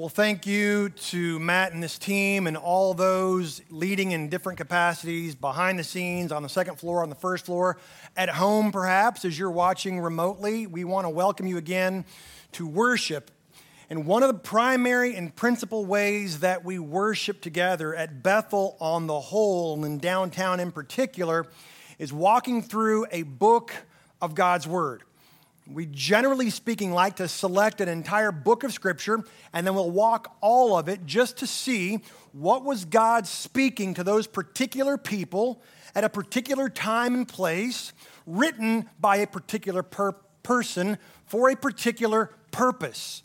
Well, thank you to Matt and this team and all those leading in different capacities behind the scenes, on the second floor, on the first floor, at home perhaps as you're watching remotely. We want to welcome you again to worship. And one of the primary and principal ways that we worship together at Bethel on the whole and in downtown in particular is walking through a book of God's Word. We generally speaking like to select an entire book of Scripture and then we'll walk all of it just to see what was God speaking to those particular people at a particular time and place, written by a particular per- person for a particular purpose.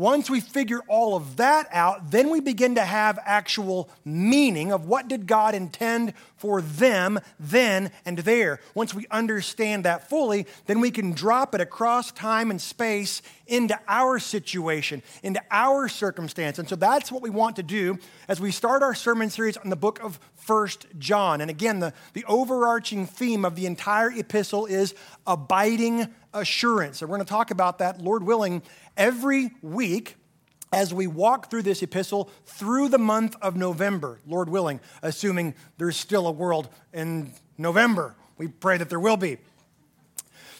Once we figure all of that out, then we begin to have actual meaning of what did God intend for them then and there. Once we understand that fully, then we can drop it across time and space into our situation, into our circumstance. And so that's what we want to do as we start our sermon series on the book of First John. And again, the, the overarching theme of the entire epistle is abiding assurance. And we're going to talk about that, Lord willing, every week as we walk through this epistle through the month of November, Lord willing, assuming there's still a world in November. We pray that there will be.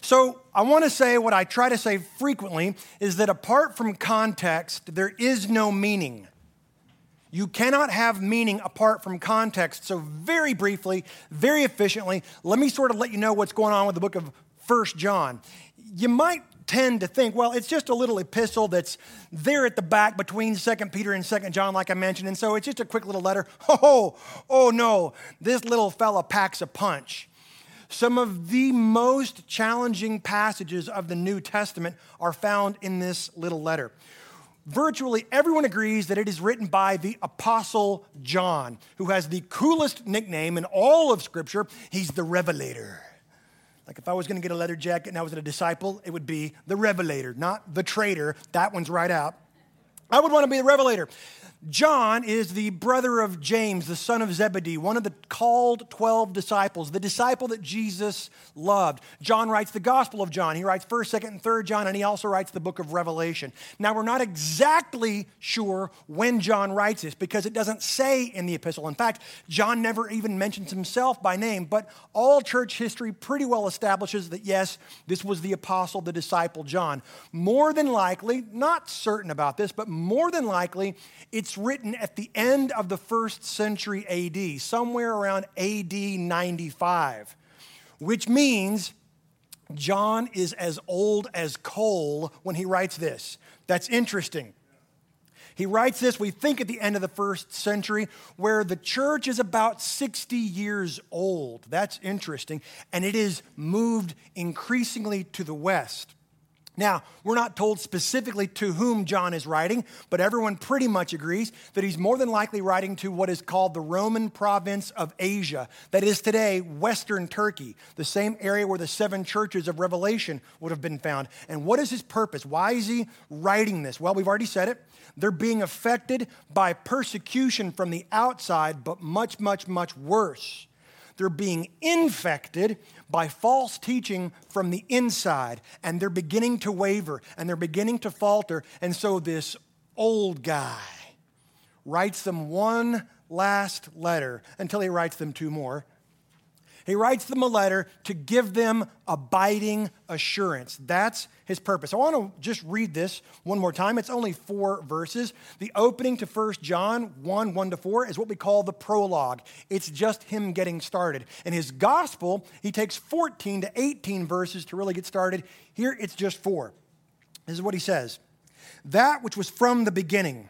So, I want to say what I try to say frequently is that apart from context, there is no meaning. You cannot have meaning apart from context. So, very briefly, very efficiently, let me sort of let you know what's going on with the book of First John. You might tend to think, well, it's just a little epistle that's there at the back between Second Peter and Second John, like I mentioned, and so it's just a quick little letter. Oh, oh no, this little fella packs a punch. Some of the most challenging passages of the New Testament are found in this little letter. Virtually everyone agrees that it is written by the Apostle John, who has the coolest nickname in all of Scripture. He's the Revelator. Like if I was going to get a leather jacket and I was a disciple, it would be the Revelator, not the traitor. That one's right out. I would want to be the Revelator. John is the brother of James, the son of Zebedee, one of the called 12 disciples, the disciple that Jesus loved. John writes the Gospel of John. He writes 1st, 2nd, and 3rd John, and he also writes the book of Revelation. Now, we're not exactly sure when John writes this because it doesn't say in the epistle. In fact, John never even mentions himself by name, but all church history pretty well establishes that yes, this was the apostle, the disciple John. More than likely, not certain about this, but more than likely, it's it's written at the end of the first century AD, somewhere around AD 95, which means John is as old as coal when he writes this. That's interesting. He writes this, we think, at the end of the first century, where the church is about 60 years old. That's interesting. And it is moved increasingly to the west. Now, we're not told specifically to whom John is writing, but everyone pretty much agrees that he's more than likely writing to what is called the Roman province of Asia, that is today Western Turkey, the same area where the seven churches of Revelation would have been found. And what is his purpose? Why is he writing this? Well, we've already said it. They're being affected by persecution from the outside, but much, much, much worse. They're being infected by false teaching from the inside, and they're beginning to waver and they're beginning to falter. And so this old guy writes them one last letter until he writes them two more. He writes them a letter to give them abiding assurance. That's his purpose. I want to just read this one more time. It's only four verses. The opening to 1 John 1 1 to 4 is what we call the prologue. It's just him getting started. In his gospel, he takes 14 to 18 verses to really get started. Here, it's just four. This is what he says That which was from the beginning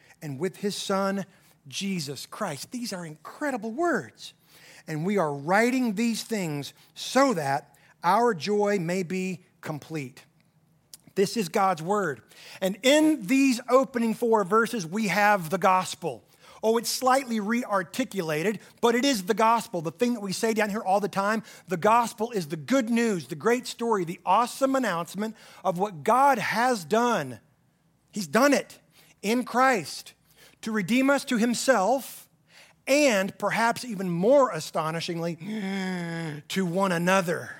and with his Son, Jesus Christ. These are incredible words. And we are writing these things so that our joy may be complete. This is God's word. And in these opening four verses, we have the gospel. Oh, it's slightly re articulated, but it is the gospel, the thing that we say down here all the time. The gospel is the good news, the great story, the awesome announcement of what God has done. He's done it in Christ to redeem us to himself and perhaps even more astonishingly, to one another.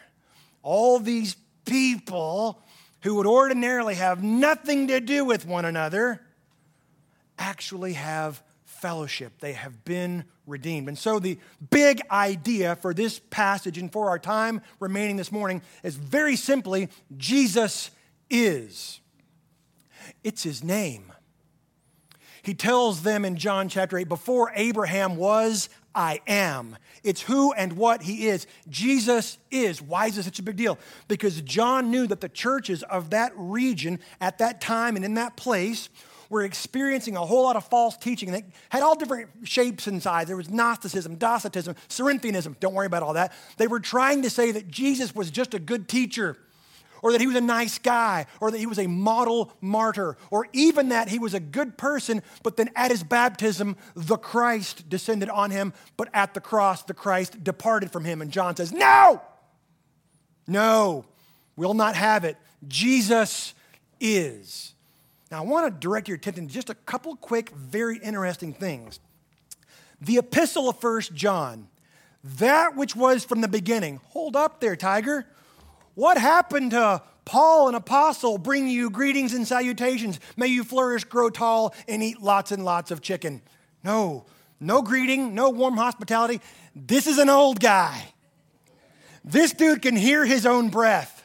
All these people who would ordinarily have nothing to do with one another actually have fellowship. They have been redeemed. And so, the big idea for this passage and for our time remaining this morning is very simply Jesus is. It's his name. He tells them in John chapter 8 before Abraham was, I am. It's who and what he is. Jesus is. Why is this such a big deal? Because John knew that the churches of that region at that time and in that place were experiencing a whole lot of false teaching that had all different shapes and sizes. There was Gnosticism, Docetism, Cerinthianism. Don't worry about all that. They were trying to say that Jesus was just a good teacher or that he was a nice guy, or that he was a model martyr, or even that he was a good person, but then at his baptism, the Christ descended on him, but at the cross, the Christ departed from him. And John says, No, no, we'll not have it. Jesus is. Now, I want to direct your attention to just a couple quick, very interesting things. The epistle of First John, that which was from the beginning. Hold up there, Tiger. What happened to Paul, an apostle, bring you greetings and salutations? May you flourish, grow tall, and eat lots and lots of chicken. No, no greeting, no warm hospitality. This is an old guy. This dude can hear his own breath.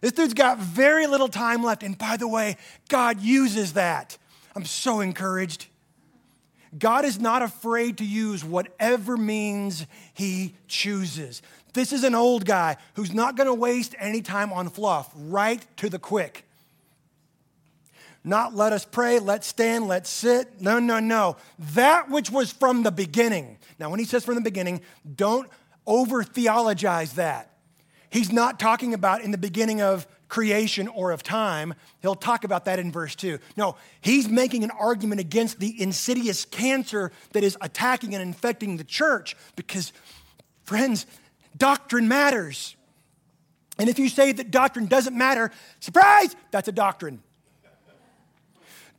This dude's got very little time left. And by the way, God uses that. I'm so encouraged. God is not afraid to use whatever means he chooses. This is an old guy who's not going to waste any time on fluff, right to the quick. Not let us pray, let's stand, let's sit. No, no, no. That which was from the beginning. Now, when he says from the beginning, don't over theologize that. He's not talking about in the beginning of creation or of time. He'll talk about that in verse 2. No, he's making an argument against the insidious cancer that is attacking and infecting the church because, friends, Doctrine matters. And if you say that doctrine doesn't matter, surprise, that's a doctrine.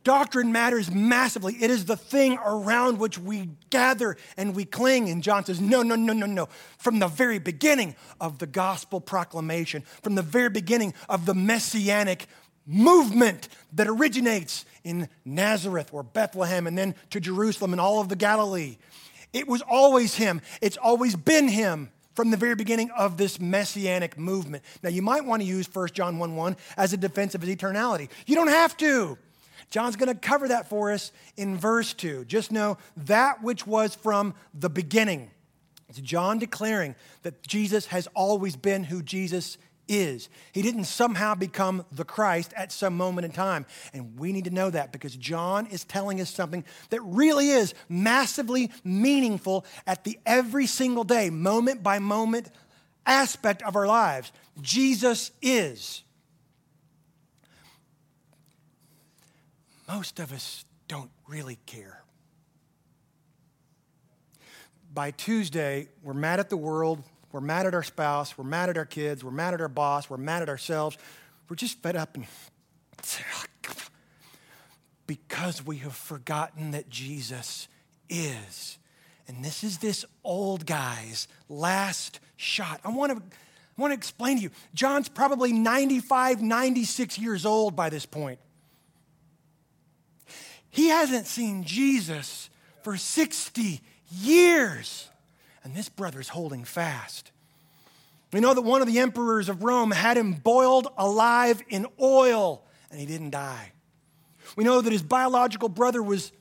Doctrine matters massively. It is the thing around which we gather and we cling. And John says, No, no, no, no, no. From the very beginning of the gospel proclamation, from the very beginning of the messianic movement that originates in Nazareth or Bethlehem and then to Jerusalem and all of the Galilee, it was always Him. It's always been Him from the very beginning of this messianic movement. Now, you might want to use 1 John 1 1 as a defense of his eternality. You don't have to. John's going to cover that for us in verse 2. Just know that which was from the beginning. It's John declaring that Jesus has always been who Jesus is. He didn't somehow become the Christ at some moment in time. And we need to know that because John is telling us something that really is massively meaningful at the every single day, moment by moment aspect of our lives. Jesus is. Most of us don't really care. By Tuesday, we're mad at the world, we're mad at our spouse. We're mad at our kids. We're mad at our boss. We're mad at ourselves. We're just fed up and because we have forgotten that Jesus is. And this is this old guy's last shot. I want to, I want to explain to you. John's probably 95, 96 years old by this point. He hasn't seen Jesus for 60 years. And this brother's holding fast. We know that one of the emperors of Rome had him boiled alive in oil, and he didn't die. We know that his biological brother was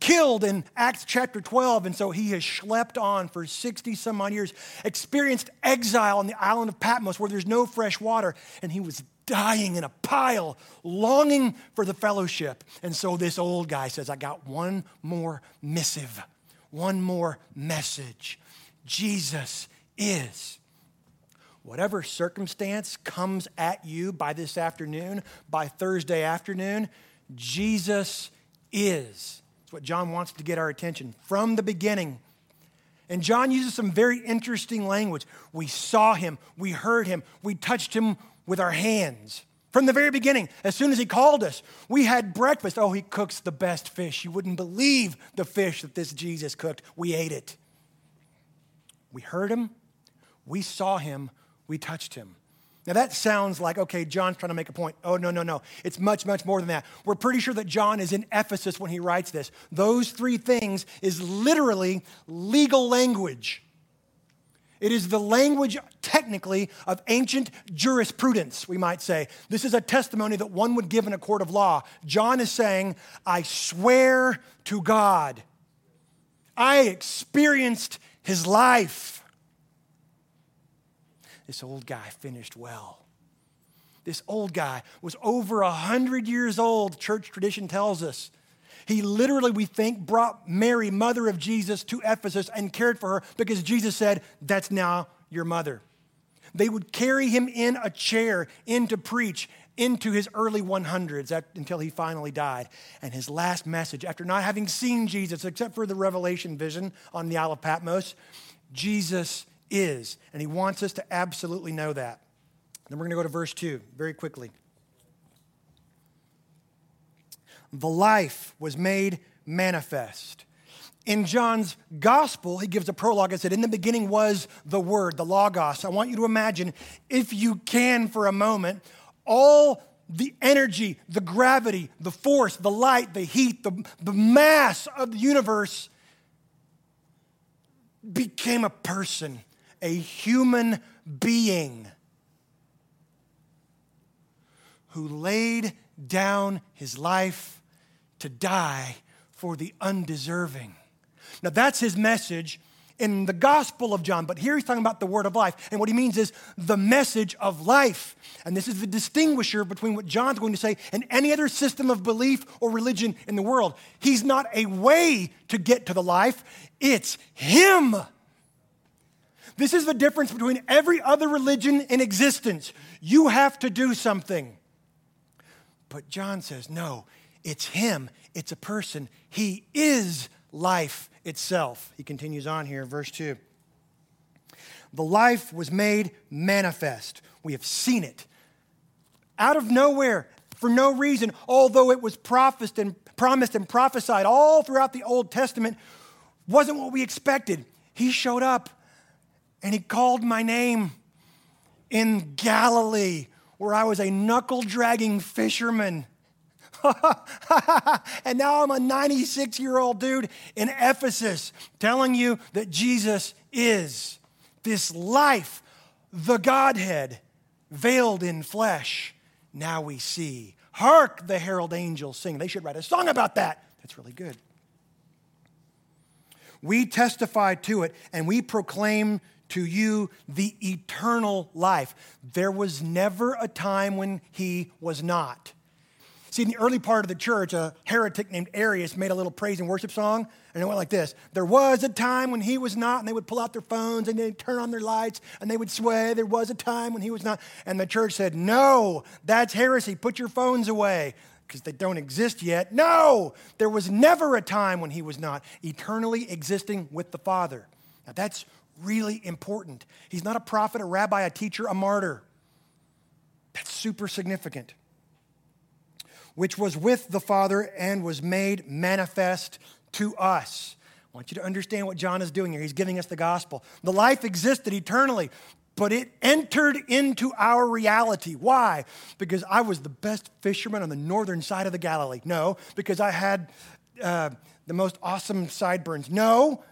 killed in Acts chapter 12, and so he has schlepped on for 60 some odd years, experienced exile on the island of Patmos where there's no fresh water, and he was dying in a pile, longing for the fellowship. And so this old guy says, I got one more missive, one more message. Jesus is. whatever circumstance comes at you by this afternoon, by Thursday afternoon, Jesus is. That's what John wants to get our attention from the beginning. And John uses some very interesting language. We saw him, we heard him, we touched him with our hands. From the very beginning, as soon as he called us, we had breakfast. Oh, he cooks the best fish. You wouldn't believe the fish that this Jesus cooked. We ate it. We heard him, we saw him, we touched him. Now that sounds like, okay, John's trying to make a point. Oh, no, no, no. It's much, much more than that. We're pretty sure that John is in Ephesus when he writes this. Those three things is literally legal language. It is the language, technically, of ancient jurisprudence, we might say. This is a testimony that one would give in a court of law. John is saying, I swear to God, I experienced his life. This old guy finished well. This old guy was over a hundred years old, church tradition tells us. He literally, we think, brought Mary, mother of Jesus, to Ephesus and cared for her because Jesus said, That's now your mother. They would carry him in a chair in to preach into his early 100s until he finally died. And his last message, after not having seen Jesus except for the revelation vision on the Isle of Patmos, Jesus is. And he wants us to absolutely know that. Then we're going to go to verse 2 very quickly. The life was made manifest. In John's gospel, he gives a prologue and said, In the beginning was the Word, the Logos. I want you to imagine, if you can for a moment, all the energy, the gravity, the force, the light, the heat, the, the mass of the universe became a person a human being who laid down his life to die for the undeserving. Now, that's his message in the Gospel of John, but here he's talking about the word of life. And what he means is the message of life. And this is the distinguisher between what John's going to say and any other system of belief or religion in the world. He's not a way to get to the life, it's him. This is the difference between every other religion in existence. You have to do something. But John says, no, it's him, it's a person. He is life itself. He continues on here, verse 2. The life was made manifest. We have seen it. Out of nowhere, for no reason, although it was promised and promised and prophesied all throughout the Old Testament, wasn't what we expected. He showed up and he called my name in Galilee, where I was a knuckle dragging fisherman. and now I'm a 96 year old dude in Ephesus telling you that Jesus is this life, the Godhead, veiled in flesh. Now we see. Hark, the herald angels sing. They should write a song about that. That's really good. We testify to it and we proclaim to you the eternal life. There was never a time when he was not. See, in the early part of the church, a heretic named Arius made a little praise and worship song, and it went like this There was a time when he was not, and they would pull out their phones and they'd turn on their lights and they would sway. There was a time when he was not. And the church said, No, that's heresy. Put your phones away because they don't exist yet. No, there was never a time when he was not, eternally existing with the Father. Now, that's really important. He's not a prophet, a rabbi, a teacher, a martyr. That's super significant. Which was with the Father and was made manifest to us. I want you to understand what John is doing here. He's giving us the gospel. The life existed eternally, but it entered into our reality. Why? Because I was the best fisherman on the northern side of the Galilee. No, because I had uh, the most awesome sideburns. No,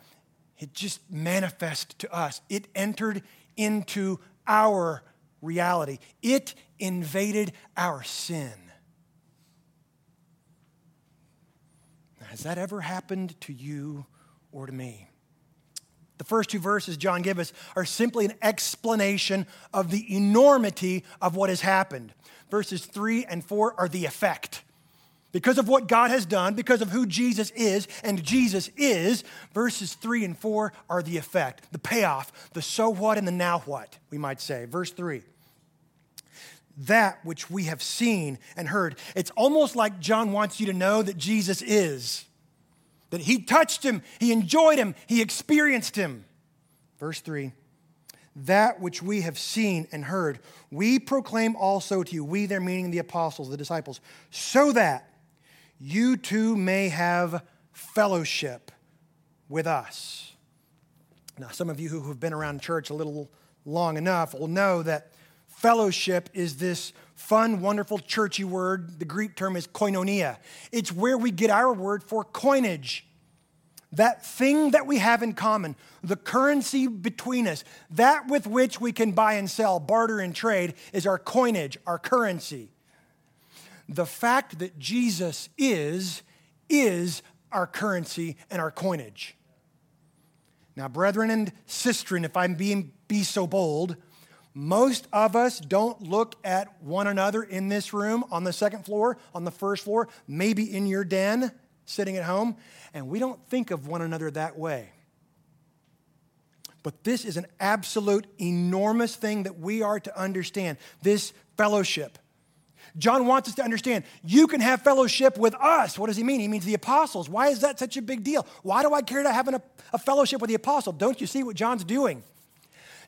it just manifested to us. It entered into our reality. It invaded our sin. Has that ever happened to you or to me? The first two verses John gives us are simply an explanation of the enormity of what has happened. Verses three and four are the effect. because of what God has done, because of who Jesus is, and Jesus is, verses 3 and 4 are the effect, the payoff, the so what and the now what, we might say. Verse 3 that which we have seen and heard. It's almost like John wants you to know that Jesus is, that he touched him, he enjoyed him, he experienced him. Verse 3 That which we have seen and heard, we proclaim also to you, we there meaning the apostles, the disciples, so that you too may have fellowship with us. Now, some of you who have been around church a little long enough will know that fellowship is this fun, wonderful, churchy word. The Greek term is koinonia. It's where we get our word for coinage. That thing that we have in common, the currency between us, that with which we can buy and sell, barter and trade, is our coinage, our currency. The fact that Jesus is, is our currency and our coinage. Now, brethren and sistren, if I'm being be so bold, most of us don't look at one another in this room, on the second floor, on the first floor, maybe in your den, sitting at home, and we don't think of one another that way. But this is an absolute enormous thing that we are to understand this fellowship. John wants us to understand you can have fellowship with us. What does he mean? He means the apostles. Why is that such a big deal? Why do I care to have a, a fellowship with the apostle? Don't you see what John's doing?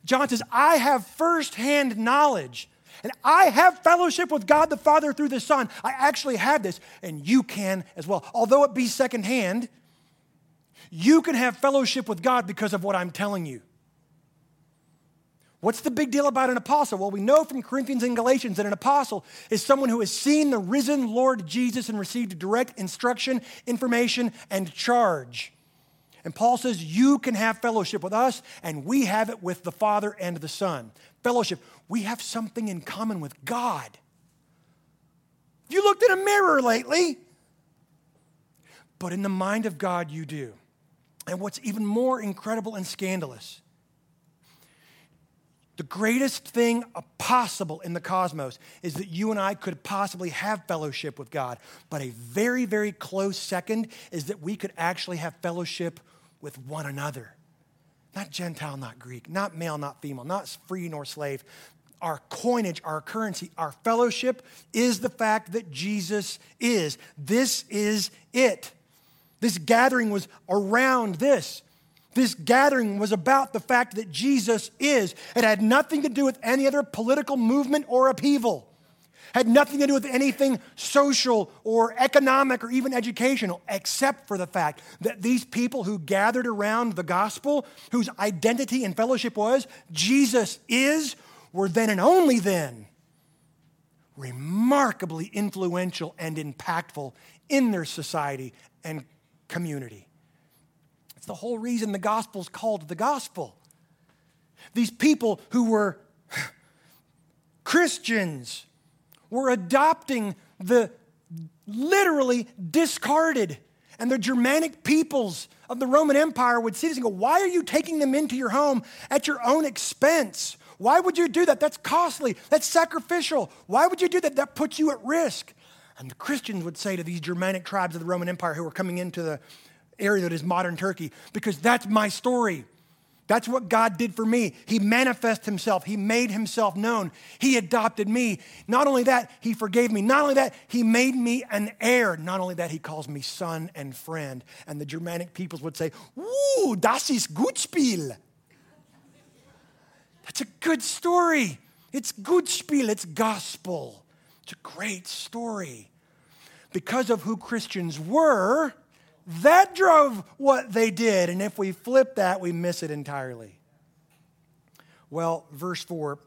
John says, I have firsthand knowledge. And I have fellowship with God the Father through the Son. I actually have this, and you can as well. Although it be secondhand, you can have fellowship with God because of what I'm telling you. What's the big deal about an apostle? Well, we know from Corinthians and Galatians that an apostle is someone who has seen the risen Lord Jesus and received direct instruction, information, and charge. And Paul says, You can have fellowship with us, and we have it with the Father and the Son. Fellowship. We have something in common with God. You looked in a mirror lately? But in the mind of God, you do. And what's even more incredible and scandalous, the greatest thing possible in the cosmos is that you and I could possibly have fellowship with God. But a very, very close second is that we could actually have fellowship with one another. Not Gentile, not Greek, not male, not female, not free nor slave. Our coinage, our currency, our fellowship is the fact that Jesus is. This is it. This gathering was around this. This gathering was about the fact that Jesus is. It had nothing to do with any other political movement or upheaval had nothing to do with anything social or economic or even educational, except for the fact that these people who gathered around the gospel, whose identity and fellowship was Jesus is, were then and only then remarkably influential and impactful in their society and community. It's the whole reason the gospel is called the gospel. These people who were Christians, were adopting the literally discarded. And the Germanic peoples of the Roman Empire would see this and go, Why are you taking them into your home at your own expense? Why would you do that? That's costly. That's sacrificial. Why would you do that? That puts you at risk. And the Christians would say to these Germanic tribes of the Roman Empire who were coming into the area that is modern Turkey, because that's my story. That's what God did for me. He manifested himself. He made himself known. He adopted me. Not only that, he forgave me. Not only that, he made me an heir. Not only that, he calls me son and friend. And the Germanic peoples would say, Ooh, das ist gut Spiel. That's a good story. It's good Spiel. It's gospel. It's a great story. Because of who Christians were, that drove what they did. And if we flip that, we miss it entirely. Well, verse 4,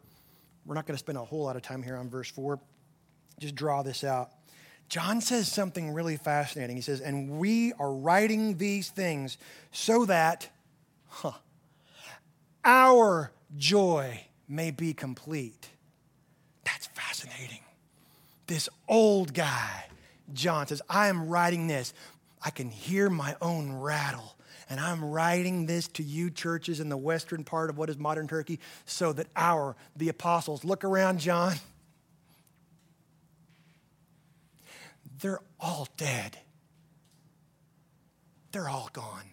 we're not going to spend a whole lot of time here on verse 4. Just draw this out. John says something really fascinating. He says, And we are writing these things so that huh, our joy may be complete. That's fascinating. This old guy, John says, I am writing this I can hear my own rattle. And I'm writing this to you, churches in the western part of what is modern Turkey, so that our, the apostles, look around, John. they're all dead. They're all gone.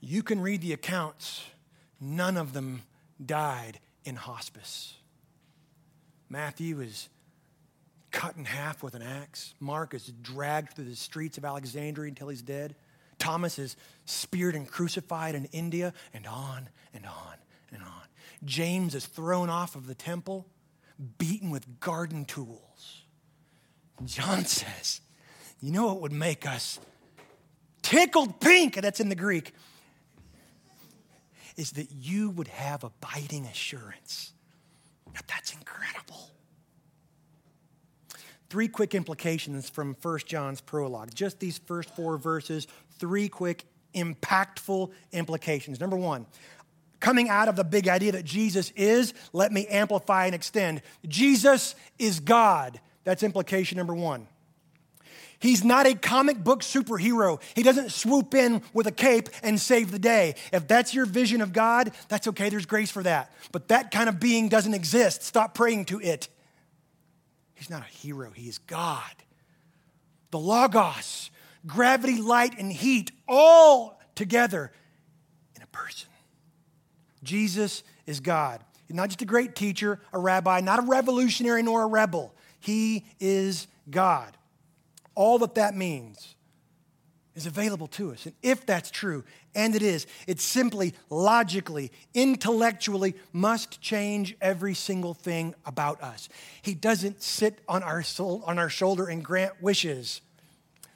You can read the accounts, none of them died in hospice. Matthew is cut in half with an axe. Mark is dragged through the streets of Alexandria until he's dead. Thomas is speared and crucified in India, and on and on and on. James is thrown off of the temple, beaten with garden tools. John says, You know what would make us tickled pink? That's in the Greek. Is that you would have abiding assurance. Now, that's incredible. Three quick implications from 1 John's prologue. Just these first four verses, three quick, impactful implications. Number one, coming out of the big idea that Jesus is, let me amplify and extend. Jesus is God. That's implication number one. He's not a comic book superhero. He doesn't swoop in with a cape and save the day. If that's your vision of God, that's okay. There's grace for that. But that kind of being doesn't exist. Stop praying to it. He's not a hero, he is God. The Logos, gravity, light, and heat, all together in a person. Jesus is God. He's not just a great teacher, a rabbi, not a revolutionary nor a rebel. He is God. All that that means is available to us. And if that's true, and it is, it simply, logically, intellectually must change every single thing about us. He doesn't sit on our, soul, on our shoulder and grant wishes.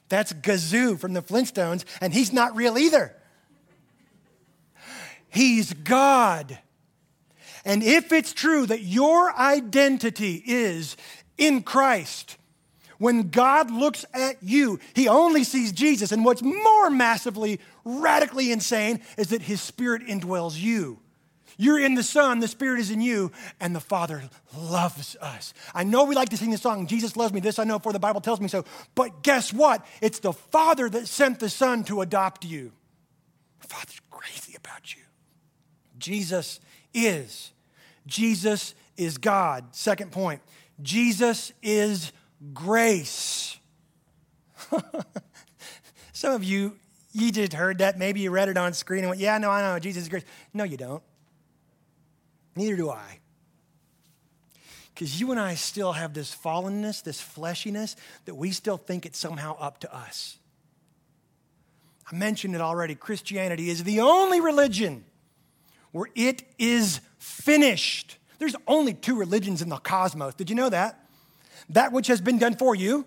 That's Gazoo from the Flintstones, and he's not real either. He's God. And if it's true that your identity is in Christ, when God looks at you, he only sees Jesus. And what's more massively, radically insane is that his spirit indwells you. You're in the Son, the Spirit is in you, and the Father loves us. I know we like to sing the song, Jesus loves me. This I know, for the Bible tells me so. But guess what? It's the Father that sent the Son to adopt you. The Father's crazy about you. Jesus is. Jesus is God. Second point Jesus is grace. Some of you, you just heard that. Maybe you read it on screen and went, Yeah, no, I know, Jesus is grace. No, you don't. Neither do I. Because you and I still have this fallenness, this fleshiness, that we still think it's somehow up to us. I mentioned it already. Christianity is the only religion where it is finished. There's only two religions in the cosmos. Did you know that? that which has been done for you,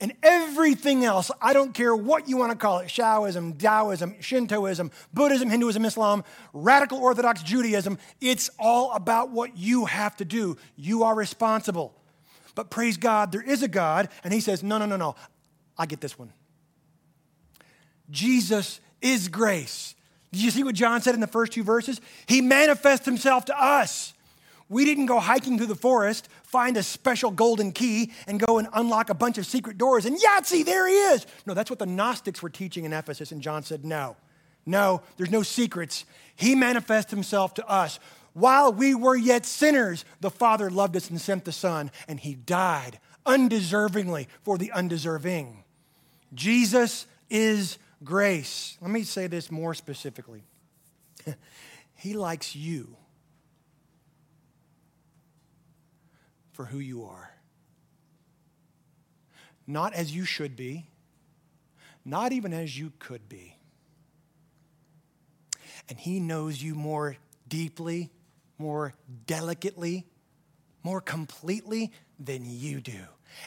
and everything else, I don't care what you want to call it Shaoism, Taoism, Shintoism, Buddhism, Hinduism, Islam, radical Orthodox Judaism it's all about what you have to do. You are responsible. But praise God, there is a God, and He says, No, no, no, no, I get this one. Jesus is grace. Did you see what John said in the first two verses? He manifests Himself to us. We didn't go hiking through the forest, find a special golden key, and go and unlock a bunch of secret doors, and Yahtzee, there he is. No, that's what the Gnostics were teaching in Ephesus, and John said, no, no, there's no secrets. He manifests himself to us. While we were yet sinners, the Father loved us and sent the Son, and he died undeservingly for the undeserving. Jesus is grace. Let me say this more specifically. he likes you for who you are. Not as you should be, not even as you could be. And He knows you more deeply, more delicately, more completely than you do.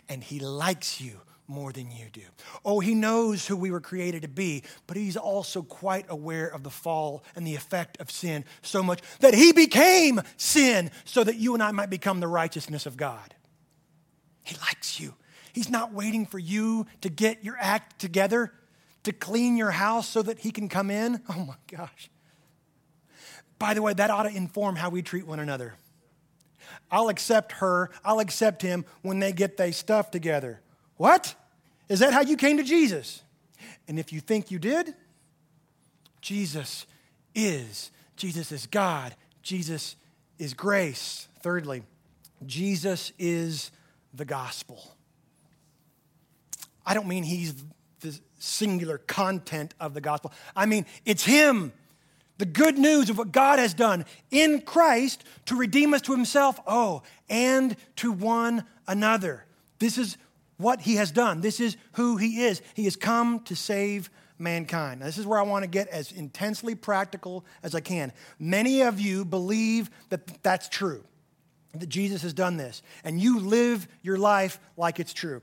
And He likes you more than you do. Oh, he knows who we were created to be, but he's also quite aware of the fall and the effect of sin so much that he became sin so that you and I might become the righteousness of God. He likes you. He's not waiting for you to get your act together, to clean your house so that he can come in. Oh my gosh. By the way, that ought to inform how we treat one another. I'll accept her, I'll accept him when they get their stuff together. What? Is that how you came to Jesus? And if you think you did, Jesus is. Jesus is God. Jesus is grace. Thirdly, Jesus is the gospel. I don't mean he's the singular content of the gospel. I mean, it's him. The good news of what God has done in Christ to redeem us to himself, oh, and to one another. This is what he has done. This is who he is. He has come to save mankind. Now, this is where I want to get as intensely practical as I can. Many of you believe that that's true, that Jesus has done this, and you live your life like it's true.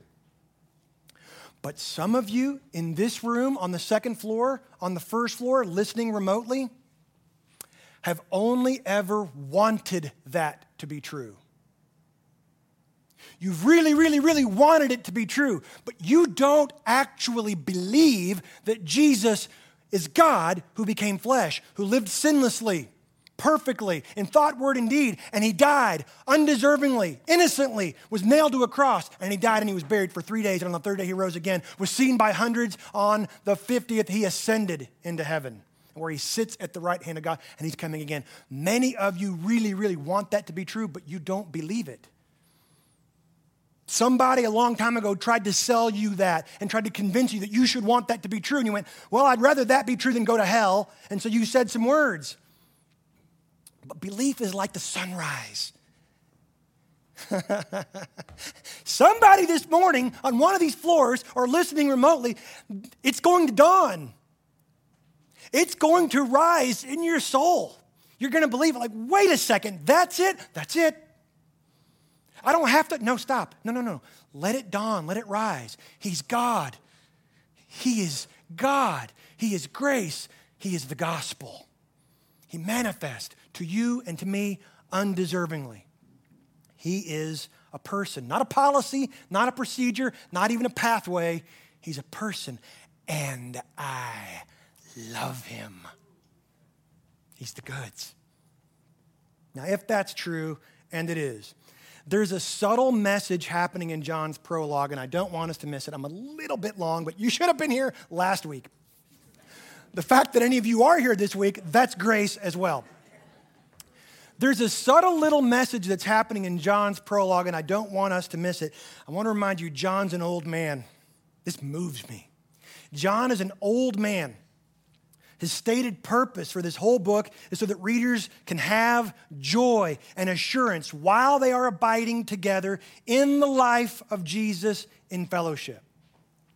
But some of you in this room, on the second floor, on the first floor, listening remotely, have only ever wanted that to be true. You've really, really, really wanted it to be true, but you don't actually believe that Jesus is God who became flesh, who lived sinlessly, perfectly, in thought, word, and deed, and he died undeservingly, innocently, was nailed to a cross, and he died and he was buried for three days, and on the third day he rose again, was seen by hundreds. On the 50th, he ascended into heaven where he sits at the right hand of God and he's coming again. Many of you really, really want that to be true, but you don't believe it. Somebody a long time ago tried to sell you that and tried to convince you that you should want that to be true. And you went, Well, I'd rather that be true than go to hell. And so you said some words. But belief is like the sunrise. Somebody this morning on one of these floors or listening remotely, it's going to dawn. It's going to rise in your soul. You're going to believe. Like, wait a second, that's it? That's it. I don't have to. No, stop. No, no, no. Let it dawn. Let it rise. He's God. He is God. He is grace. He is the gospel. He manifests to you and to me undeservingly. He is a person, not a policy, not a procedure, not even a pathway. He's a person. And I love him. He's the goods. Now, if that's true, and it is, there's a subtle message happening in John's prologue, and I don't want us to miss it. I'm a little bit long, but you should have been here last week. The fact that any of you are here this week, that's grace as well. There's a subtle little message that's happening in John's prologue, and I don't want us to miss it. I want to remind you John's an old man. This moves me. John is an old man. His stated purpose for this whole book is so that readers can have joy and assurance while they are abiding together in the life of Jesus in fellowship.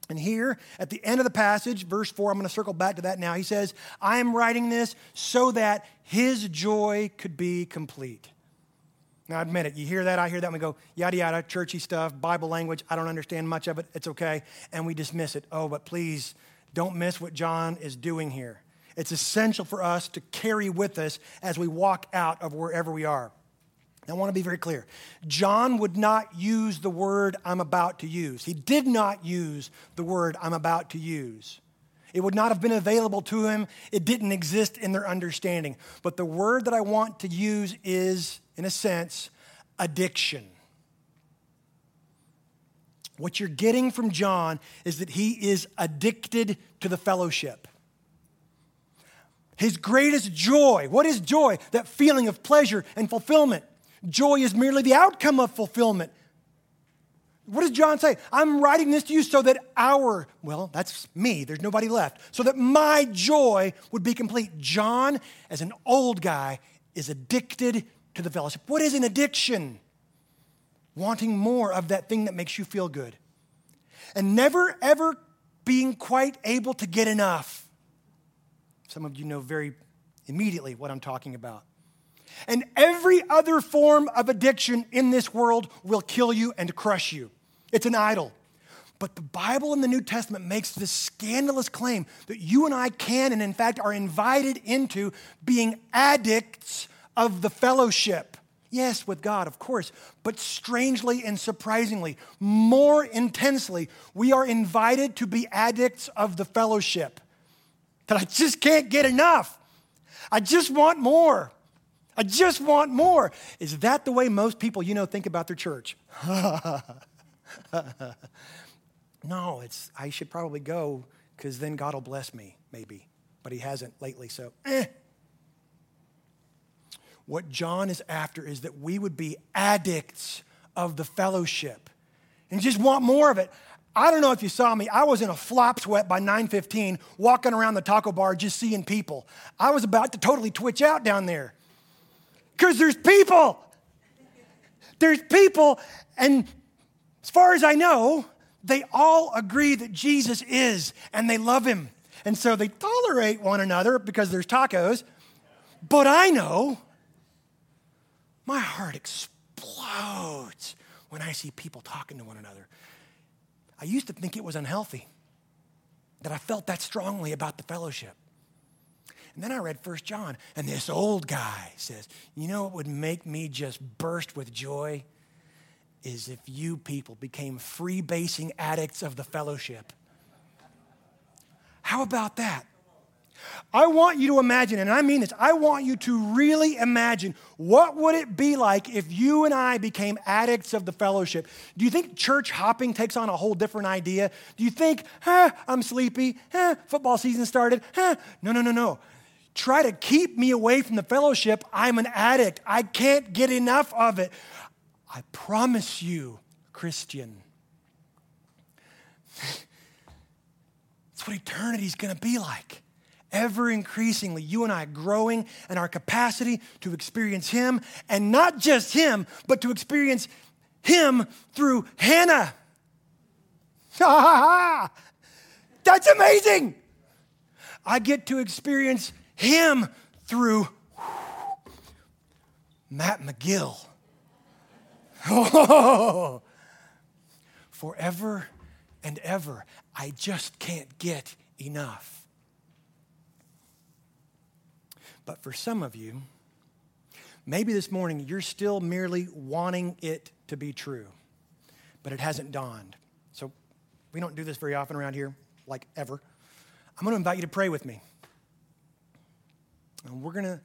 And here at the end of the passage, verse 4, I'm going to circle back to that now. He says, I am writing this so that his joy could be complete. Now, I admit it. You hear that, I hear that, and we go, yada, yada, churchy stuff, Bible language. I don't understand much of it. It's okay. And we dismiss it. Oh, but please don't miss what John is doing here. It's essential for us to carry with us as we walk out of wherever we are. I want to be very clear. John would not use the word I'm about to use. He did not use the word I'm about to use. It would not have been available to him. It didn't exist in their understanding. But the word that I want to use is, in a sense, addiction. What you're getting from John is that he is addicted to the fellowship. His greatest joy. What is joy? That feeling of pleasure and fulfillment. Joy is merely the outcome of fulfillment. What does John say? I'm writing this to you so that our, well, that's me, there's nobody left, so that my joy would be complete. John, as an old guy, is addicted to the fellowship. What is an addiction? Wanting more of that thing that makes you feel good. And never, ever being quite able to get enough. Some of you know very immediately what I'm talking about. And every other form of addiction in this world will kill you and crush you. It's an idol. But the Bible in the New Testament makes this scandalous claim that you and I can, and in fact are invited into being addicts of the fellowship. Yes, with God, of course, but strangely and surprisingly, more intensely, we are invited to be addicts of the fellowship that I just can't get enough. I just want more. I just want more. Is that the way most people you know think about their church? no, it's I should probably go because then God will bless me, maybe. But he hasn't lately, so eh. What John is after is that we would be addicts of the fellowship. and just want more of it. I don't know if you saw me. I was in a flop sweat by 9:15, walking around the taco bar just seeing people. I was about to totally twitch out down there. Cuz there's people. There's people and as far as I know, they all agree that Jesus is and they love him. And so they tolerate one another because there's tacos. But I know my heart explodes when I see people talking to one another. I used to think it was unhealthy, that I felt that strongly about the fellowship. And then I read First John, and this old guy says, You know what would make me just burst with joy? Is if you people became free basing addicts of the fellowship. How about that? I want you to imagine, and I mean this, I want you to really imagine what would it be like if you and I became addicts of the fellowship. Do you think church hopping takes on a whole different idea? Do you think, huh, I'm sleepy, huh, football season started, huh? No, no, no, no. Try to keep me away from the fellowship. I'm an addict. I can't get enough of it. I promise you, Christian. That's what eternity's gonna be like ever increasingly, you and I growing in our capacity to experience Him, and not just Him, but to experience Him through Hannah. That's amazing. I get to experience Him through Matt McGill. Oh, forever and ever. I just can't get enough. But for some of you, maybe this morning you're still merely wanting it to be true, but it hasn't dawned. So we don't do this very often around here, like ever. I'm going to invite you to pray with me. And we're going to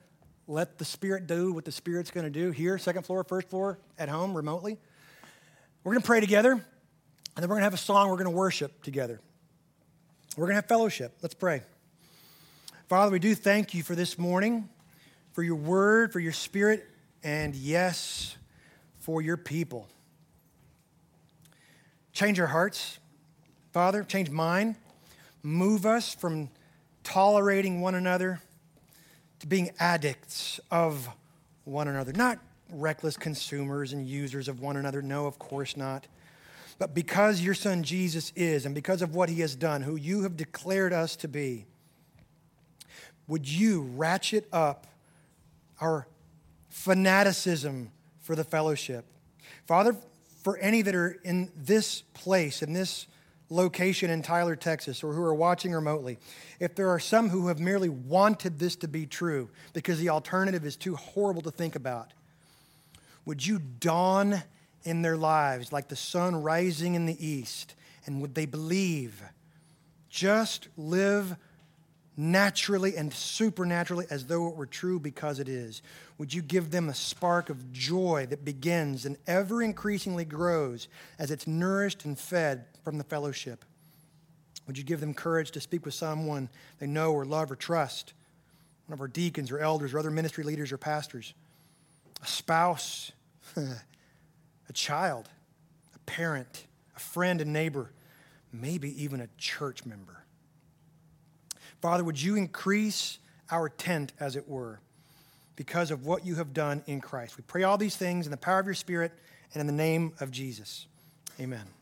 let the Spirit do what the Spirit's going to do here, second floor, first floor, at home, remotely. We're going to pray together, and then we're going to have a song we're going to worship together. We're going to have fellowship. Let's pray. Father, we do thank you for this morning, for your word, for your spirit, and yes, for your people. Change our hearts, Father, change mine. Move us from tolerating one another to being addicts of one another. Not reckless consumers and users of one another. No, of course not. But because your son Jesus is, and because of what he has done, who you have declared us to be, would you ratchet up our fanaticism for the fellowship? Father, for any that are in this place, in this location in Tyler, Texas, or who are watching remotely, if there are some who have merely wanted this to be true because the alternative is too horrible to think about, would you dawn in their lives like the sun rising in the east? And would they believe? Just live naturally and supernaturally as though it were true because it is. Would you give them a spark of joy that begins and ever increasingly grows as it's nourished and fed from the fellowship? Would you give them courage to speak with someone they know or love or trust? One of our deacons or elders or other ministry leaders or pastors, a spouse, a child, a parent, a friend and neighbor, maybe even a church member. Father, would you increase our tent, as it were, because of what you have done in Christ? We pray all these things in the power of your Spirit and in the name of Jesus. Amen.